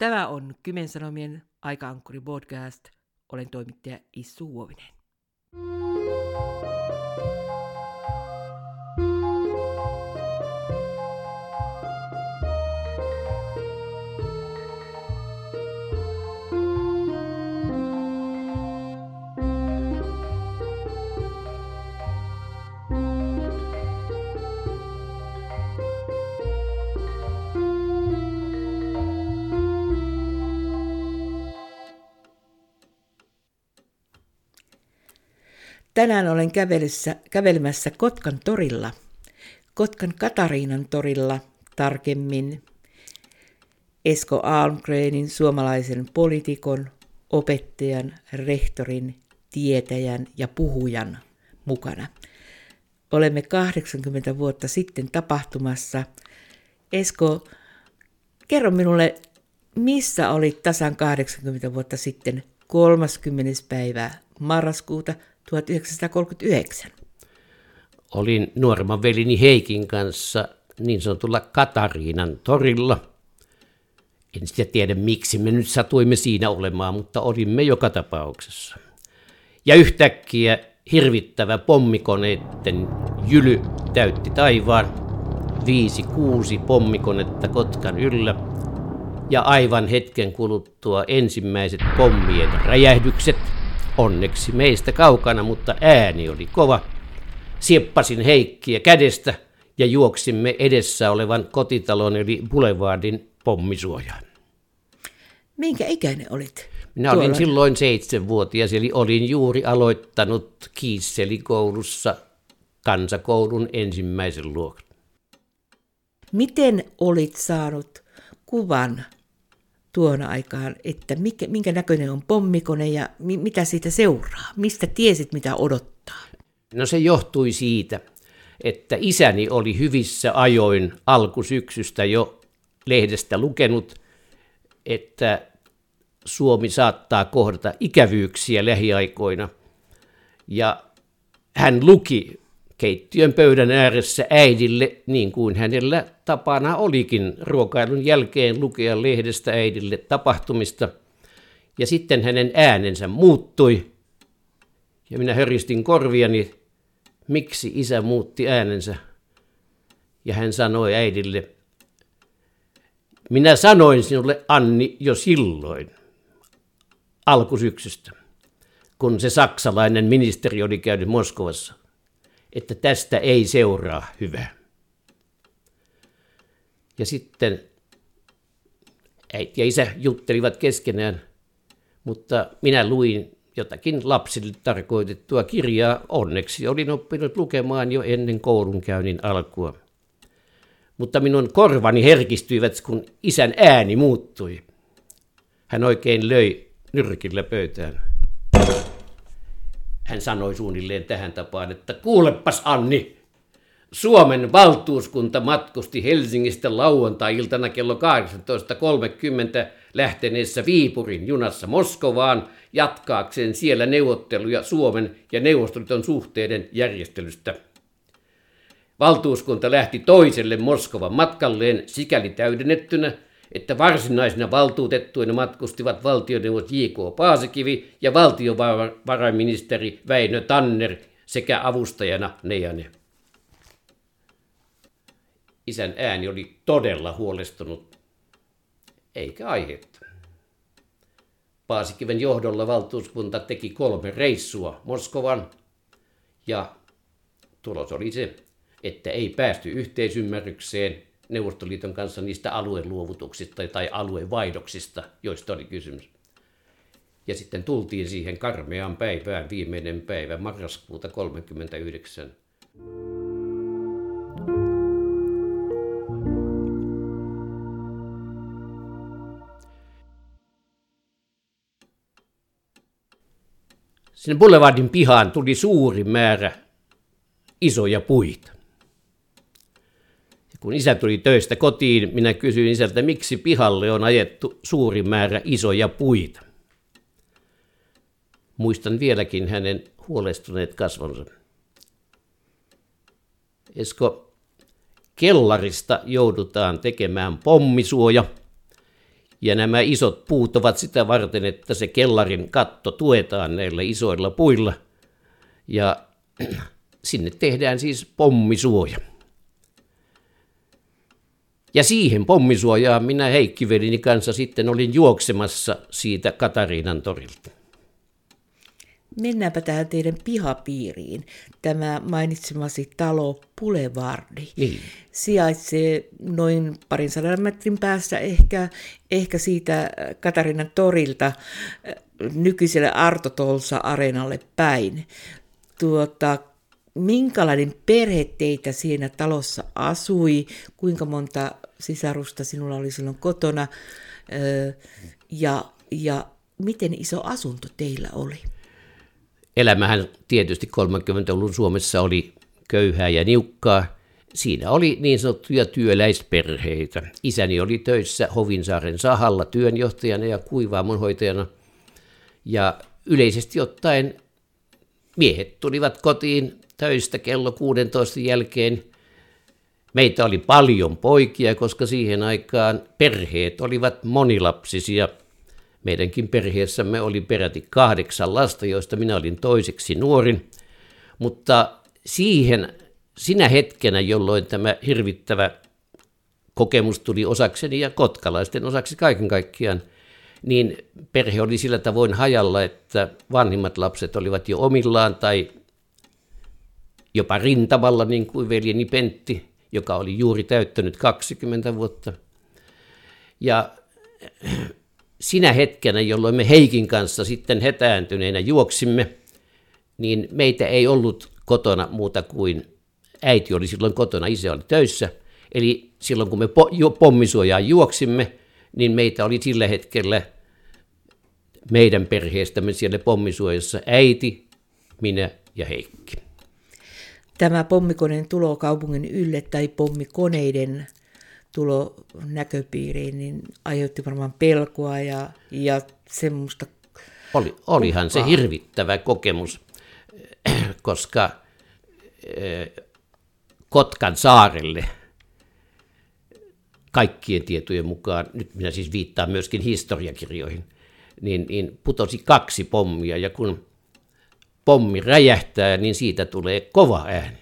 Tämä on Kymen Sanomien Aika-ankkuri podcast. Olen toimittaja Issu Huovinen. Tänään olen kävelyssä, kävelemässä Kotkan torilla, Kotkan Katariinan torilla tarkemmin Esko Almgrenin, suomalaisen poliitikon, opettajan, rehtorin, tietäjän ja puhujan mukana. Olemme 80 vuotta sitten tapahtumassa. Esko, kerro minulle, missä olit tasan 80 vuotta sitten 30. päivää marraskuuta 1939. Olin nuoremman velini Heikin kanssa niin sanotulla Katariinan torilla. En sitä tiedä, miksi me nyt satuimme siinä olemaan, mutta olimme joka tapauksessa. Ja yhtäkkiä hirvittävä pommikoneiden jyly täytti taivaan. Viisi, kuusi pommikonetta Kotkan yllä. Ja aivan hetken kuluttua ensimmäiset pommien räjähdykset – Onneksi meistä kaukana, mutta ääni oli kova. Sieppasin Heikkiä kädestä ja juoksimme edessä olevan kotitalon eli Boulevardin pommisuojaan. Minkä ikäinen olit? Minä olin silloin seitsemänvuotias, eli olin juuri aloittanut Kiisselikoulussa kansakoulun ensimmäisen luokan. Miten olit saanut kuvan tuona aikaan, että mikä, minkä näköinen on pommikone ja mi, mitä siitä seuraa? Mistä tiesit, mitä odottaa? No se johtui siitä, että isäni oli hyvissä ajoin alkusyksystä jo lehdestä lukenut, että Suomi saattaa kohdata ikävyyksiä lähiaikoina. Ja hän luki keittiön pöydän ääressä äidille, niin kuin hänellä tapana olikin ruokailun jälkeen lukea lehdestä äidille tapahtumista. Ja sitten hänen äänensä muuttui, ja minä höristin korviani, miksi isä muutti äänensä. Ja hän sanoi äidille, minä sanoin sinulle Anni jo silloin, alkusyksystä, kun se saksalainen ministeri oli käynyt Moskovassa että tästä ei seuraa hyvää. Ja sitten äiti ja isä juttelivat keskenään, mutta minä luin jotakin lapsille tarkoitettua kirjaa. Onneksi olin oppinut lukemaan jo ennen koulunkäynnin alkua. Mutta minun korvani herkistyivät, kun isän ääni muuttui. Hän oikein löi nyrkillä pöytään. Hän sanoi suunnilleen tähän tapaan, että kuulepas Anni, Suomen valtuuskunta matkusti Helsingistä lauantai-iltana kello 18.30 lähteneessä Viipurin junassa Moskovaan jatkaakseen siellä neuvotteluja Suomen ja Neuvostoliiton suhteiden järjestelystä. Valtuuskunta lähti toiselle Moskovan matkalleen sikäli täydennettynä, että varsinaisina valtuutettuina matkustivat valtioneuvos J.K. Paasikivi ja valtiovarainministeri Väinö Tanner sekä avustajana Neijane. Isän ääni oli todella huolestunut, eikä aihetta. Paasikiven johdolla valtuuskunta teki kolme reissua Moskovan ja tulos oli se, että ei päästy yhteisymmärrykseen Neuvostoliiton kanssa niistä alueluovutuksista tai aluevaihdoksista, joista oli kysymys. Ja sitten tultiin siihen karmeaan päivään, viimeinen päivä, marraskuuta 1939. Sinne Boulevardin pihaan tuli suuri määrä isoja puita. Kun isä tuli töistä kotiin, minä kysyin isältä, miksi pihalle on ajettu suuri määrä isoja puita. Muistan vieläkin hänen huolestuneet kasvonsa. Esko, kellarista joudutaan tekemään pommisuoja, Ja nämä isot puut ovat sitä varten, että se kellarin katto tuetaan näillä isoilla puilla. Ja sinne tehdään siis pommisuoja. Ja siihen pommisuojaan minä Heikki velini kanssa sitten olin juoksemassa siitä Katariinan torilta. Mennäänpä tähän teidän pihapiiriin. Tämä mainitsemasi talo Pulevardi Niin. sijaitsee noin parin sadan metrin päässä ehkä, ehkä siitä Katarinan torilta äh, nykyiselle Arto Tolsa areenalle päin. Tuota, minkälainen perhe teitä siinä talossa asui, kuinka monta sisarusta sinulla oli silloin kotona ja, ja miten iso asunto teillä oli? Elämähän tietysti 30-luvun Suomessa oli köyhää ja niukkaa. Siinä oli niin sanottuja työläisperheitä. Isäni oli töissä Hovinsaaren sahalla työnjohtajana ja kuivaamonhoitajana. Ja yleisesti ottaen miehet tulivat kotiin töistä kello 16 jälkeen. Meitä oli paljon poikia, koska siihen aikaan perheet olivat monilapsisia – Meidänkin perheessämme oli peräti kahdeksan lasta, joista minä olin toiseksi nuorin. Mutta siihen, sinä hetkenä, jolloin tämä hirvittävä kokemus tuli osakseni ja kotkalaisten osaksi kaiken kaikkiaan, niin perhe oli sillä tavoin hajalla, että vanhimmat lapset olivat jo omillaan tai jopa rintamalla, niin kuin veljeni Pentti, joka oli juuri täyttänyt 20 vuotta. Ja sinä hetkenä, jolloin me Heikin kanssa sitten hetääntyneenä juoksimme, niin meitä ei ollut kotona muuta kuin äiti oli silloin kotona, isä oli töissä. Eli silloin kun me po- pommisuojaan juoksimme, niin meitä oli sillä hetkellä meidän perheestämme siellä pommisuojassa äiti, minä ja Heikki. Tämä pommikoneen tulo kaupungin ylle tai pommikoneiden tulo näköpiiriin, niin aiheutti varmaan pelkoa ja, ja semmoista Oli, olihan kukaan. se hirvittävä kokemus, koska eh, Kotkan saarelle kaikkien tietojen mukaan, nyt minä siis viittaan myöskin historiakirjoihin, niin, niin putosi kaksi pommia ja kun pommi räjähtää, niin siitä tulee kova ääni.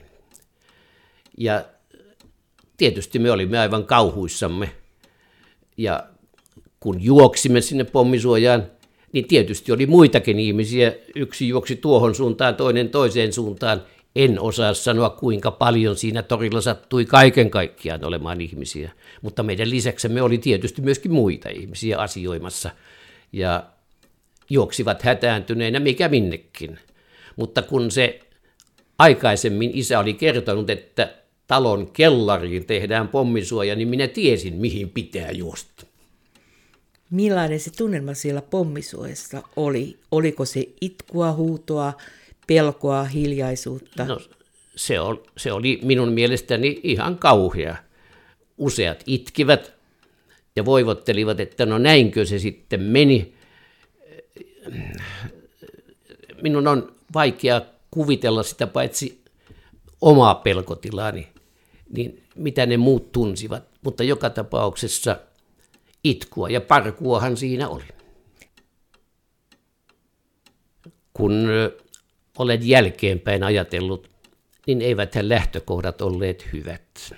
Ja tietysti me olimme aivan kauhuissamme. Ja kun juoksimme sinne pommisuojaan, niin tietysti oli muitakin ihmisiä. Yksi juoksi tuohon suuntaan, toinen toiseen suuntaan. En osaa sanoa, kuinka paljon siinä torilla sattui kaiken kaikkiaan olemaan ihmisiä. Mutta meidän lisäksemme oli tietysti myöskin muita ihmisiä asioimassa. Ja juoksivat hätääntyneenä mikä minnekin. Mutta kun se aikaisemmin isä oli kertonut, että talon kellariin tehdään pommisuoja, niin minä tiesin, mihin pitää juosta. Millainen se tunnelma siellä pommisuojassa oli? Oliko se itkua, huutoa, pelkoa, hiljaisuutta? No, se, oli, se oli minun mielestäni ihan kauhea. Useat itkivät ja voivottelivat, että no näinkö se sitten meni. Minun on vaikea kuvitella sitä paitsi omaa pelkotilaani niin mitä ne muut tunsivat. Mutta joka tapauksessa itkua ja parkuahan siinä oli. Kun olet jälkeenpäin ajatellut, niin eivät lähtökohdat olleet hyvät.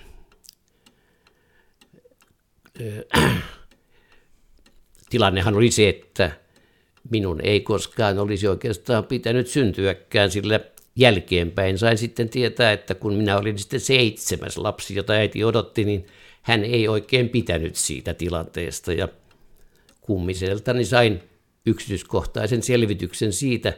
Tilannehan oli se, että minun ei koskaan olisi oikeastaan pitänyt syntyäkään, sillä jälkeenpäin sain sitten tietää, että kun minä olin sitten seitsemäs lapsi, jota äiti odotti, niin hän ei oikein pitänyt siitä tilanteesta. Ja kummiseltani sain yksityiskohtaisen selvityksen siitä,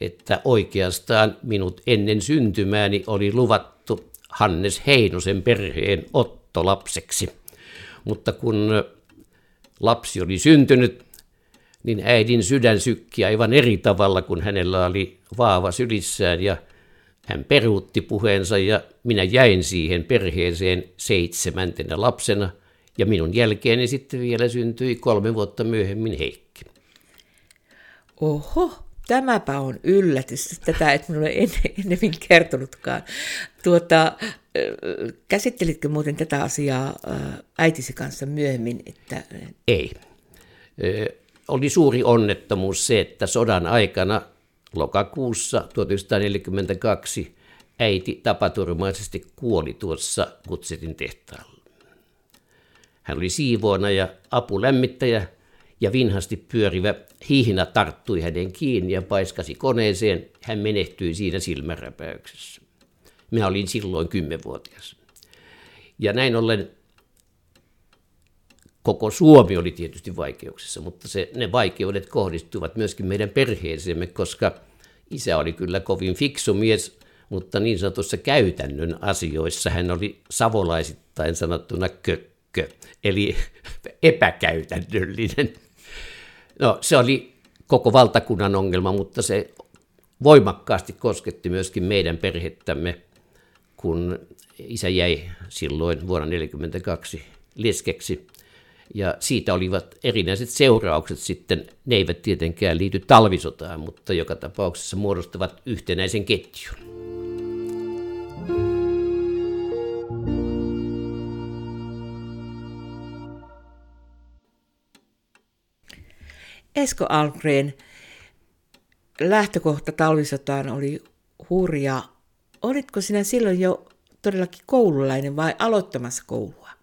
että oikeastaan minut ennen syntymääni oli luvattu Hannes Heinosen perheen ottolapseksi. Mutta kun lapsi oli syntynyt, niin äidin sydän sykki aivan eri tavalla, kun hänellä oli vaava sylissään ja hän peruutti puheensa ja minä jäin siihen perheeseen seitsemäntenä lapsena ja minun jälkeeni sitten vielä syntyi kolme vuotta myöhemmin Heikki. Oho, tämäpä on yllätys. Tätä et minulle ennemmin kertonutkaan. Tuota, käsittelitkö muuten tätä asiaa äitisi kanssa myöhemmin? Että... Ei. Oli suuri onnettomuus se, että sodan aikana lokakuussa 1942 äiti tapaturmaisesti kuoli tuossa Kutsetin tehtaalla. Hän oli siivoona ja apulämmittäjä ja vinhasti pyörivä hihna tarttui hänen kiinni ja paiskasi koneeseen. Hän menehtyi siinä silmäräpäyksessä. Minä olin silloin kymmenvuotias. Ja näin ollen koko Suomi oli tietysti vaikeuksissa, mutta se, ne vaikeudet kohdistuvat myöskin meidän perheeseemme, koska isä oli kyllä kovin fiksu mies, mutta niin sanotussa käytännön asioissa hän oli savolaisittain sanottuna kökkö, eli epäkäytännöllinen. No se oli koko valtakunnan ongelma, mutta se voimakkaasti kosketti myöskin meidän perhettämme, kun isä jäi silloin vuonna 1942 leskeksi. Ja siitä olivat erinäiset seuraukset sitten, ne eivät tietenkään liity talvisotaan, mutta joka tapauksessa muodostavat yhtenäisen ketjun. Esko Algren, lähtökohta talvisotaan oli hurja. Olitko sinä silloin jo todellakin koululainen vai aloittamassa koulua?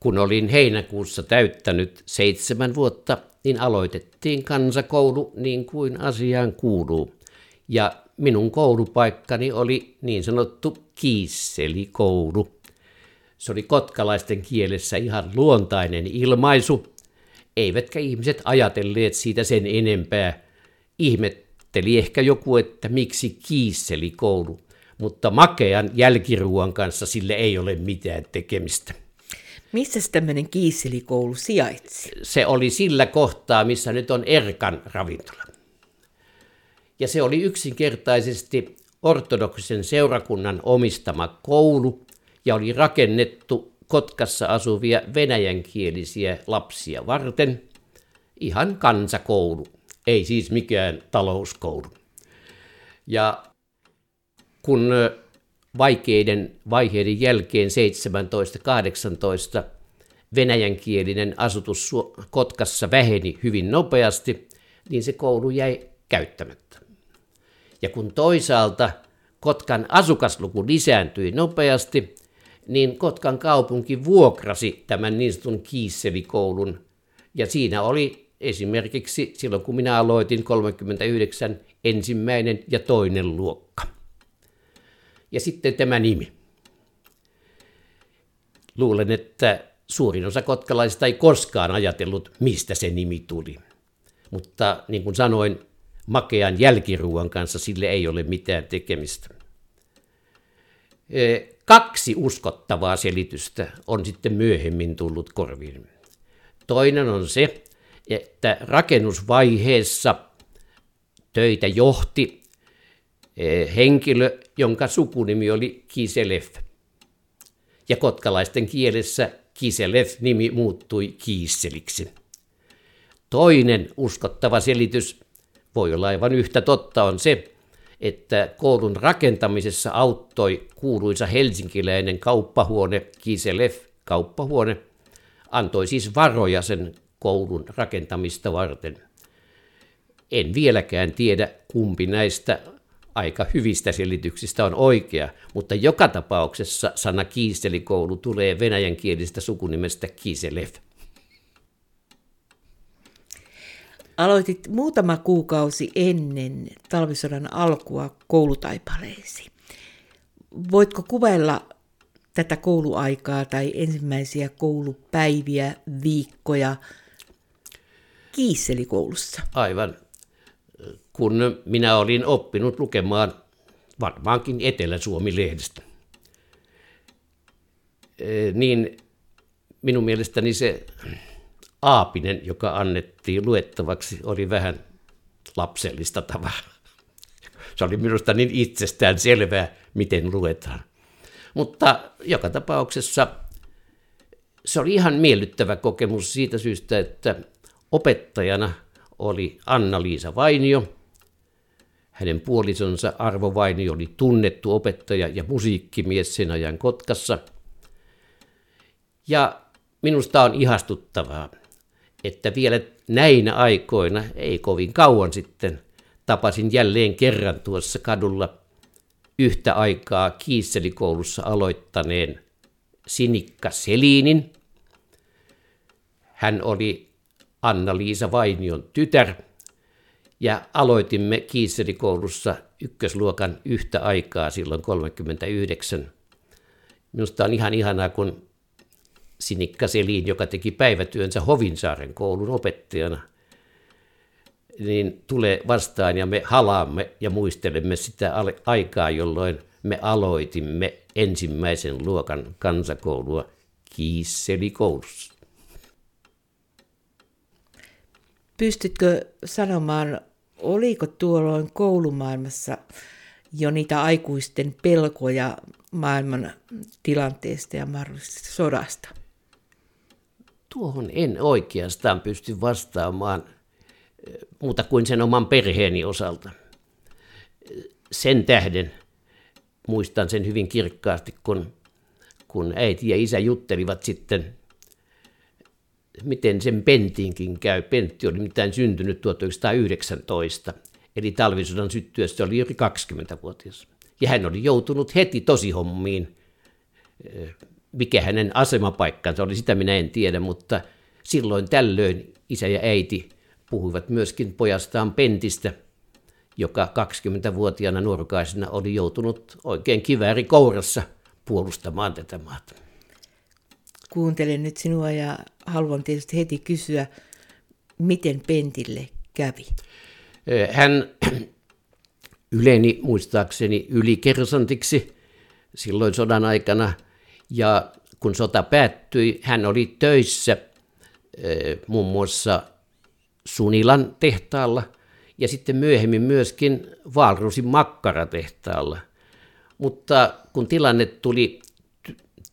Kun olin heinäkuussa täyttänyt seitsemän vuotta, niin aloitettiin kansakoulu niin kuin asiaan kuuluu. Ja minun koulupaikkani oli niin sanottu kiisselikoulu. Se oli kotkalaisten kielessä ihan luontainen ilmaisu, eivätkä ihmiset ajatelleet siitä sen enempää. Ihmetteli ehkä joku, että miksi kiisselikoulu, mutta makean jälkiruuan kanssa sille ei ole mitään tekemistä. Missä tämmöinen kiisselikoulu sijaitsi? Se oli sillä kohtaa, missä nyt on Erkan ravintola. Ja se oli yksinkertaisesti ortodoksisen seurakunnan omistama koulu ja oli rakennettu Kotkassa asuvia venäjänkielisiä lapsia varten. Ihan kansakoulu, ei siis mikään talouskoulu. Ja kun vaikeiden vaiheiden jälkeen 17-18 venäjänkielinen asutus Kotkassa väheni hyvin nopeasti, niin se koulu jäi käyttämättä. Ja kun toisaalta Kotkan asukasluku lisääntyi nopeasti, niin Kotkan kaupunki vuokrasi tämän niin sanotun kiisselikoulun. Ja siinä oli esimerkiksi silloin, kun minä aloitin 39 ensimmäinen ja toinen luokka. Ja sitten tämä nimi. Luulen, että suurin osa kotkalaisista ei koskaan ajatellut, mistä se nimi tuli. Mutta niin kuin sanoin, makean jälkiruuan kanssa sille ei ole mitään tekemistä. Kaksi uskottavaa selitystä on sitten myöhemmin tullut korviin. Toinen on se, että rakennusvaiheessa töitä johti henkilö, jonka sukunimi oli Kiselev. Ja kotkalaisten kielessä Kiselev-nimi muuttui Kiisseliksi. Toinen uskottava selitys, voi olla aivan yhtä totta, on se, että koulun rakentamisessa auttoi kuuluisa helsinkiläinen kauppahuone, Kiselev kauppahuone, antoi siis varoja sen koulun rakentamista varten. En vieläkään tiedä, kumpi näistä aika hyvistä selityksistä on oikea, mutta joka tapauksessa sana kiistelikoulu tulee venäjänkielisestä sukunimestä Kiselev. Aloitit muutama kuukausi ennen talvisodan alkua koulutaipaleesi. Voitko kuvailla tätä kouluaikaa tai ensimmäisiä koulupäiviä, viikkoja Kiisselikoulussa? Aivan. Kun minä olin oppinut lukemaan varmaankin Etelä-Suomi-lehdestä, eh, niin minun mielestäni se aapinen, joka annettiin luettavaksi, oli vähän lapsellista tavaraa. Se oli minusta niin itsestään selvää, miten luetaan. Mutta joka tapauksessa se oli ihan miellyttävä kokemus siitä syystä, että opettajana oli Anna-Liisa Vainio. Hänen puolisonsa Arvo Vainio oli tunnettu opettaja ja musiikkimies sen ajan Kotkassa. Ja minusta on ihastuttavaa, että vielä näinä aikoina, ei kovin kauan sitten, tapasin jälleen kerran tuossa kadulla yhtä aikaa Kiisselikoulussa aloittaneen Sinikka Selinin. Hän oli Anna-Liisa Vainion tytär ja aloitimme Kiisselikoulussa ykkösluokan yhtä aikaa silloin 39. Minusta on ihan ihanaa, kun Sinikka Selin, joka teki päivätyönsä Hovinsaaren koulun opettajana, niin tulee vastaan ja me halaamme ja muistelemme sitä aikaa, jolloin me aloitimme ensimmäisen luokan kansakoulua Kiisselikoulussa. Pystytkö sanomaan, oliko tuolloin koulumaailmassa jo niitä aikuisten pelkoja maailman tilanteesta ja mahdollisesta sodasta? Tuohon en oikeastaan pysty vastaamaan eh, muuta kuin sen oman perheeni osalta. Sen tähden muistan sen hyvin kirkkaasti, kun, kun äiti ja isä juttelivat sitten, miten sen Pentinkin käy. Pentti oli mitään syntynyt 1919, eli talvisodan syttyessä oli yli 20-vuotias. Ja hän oli joutunut heti tosihommiin eh, mikä hänen asemapaikkansa oli, sitä minä en tiedä, mutta silloin tällöin isä ja äiti puhuivat myöskin pojastaan Pentistä, joka 20-vuotiaana nuorukaisena oli joutunut oikein kivääri kourassa puolustamaan tätä maata. Kuuntelen nyt sinua ja haluan tietysti heti kysyä, miten Pentille kävi? Hän yleni muistaakseni ylikersantiksi silloin sodan aikana – ja kun sota päättyi, hän oli töissä muun muassa Sunilan tehtaalla ja sitten myöhemmin myöskin Valrusin makkaratehtaalla. Mutta kun tilanne tuli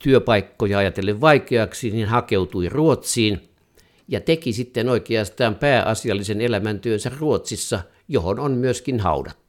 työpaikkoja ajatellen vaikeaksi, niin hakeutui Ruotsiin ja teki sitten oikeastaan pääasiallisen elämäntyönsä Ruotsissa, johon on myöskin haudattu.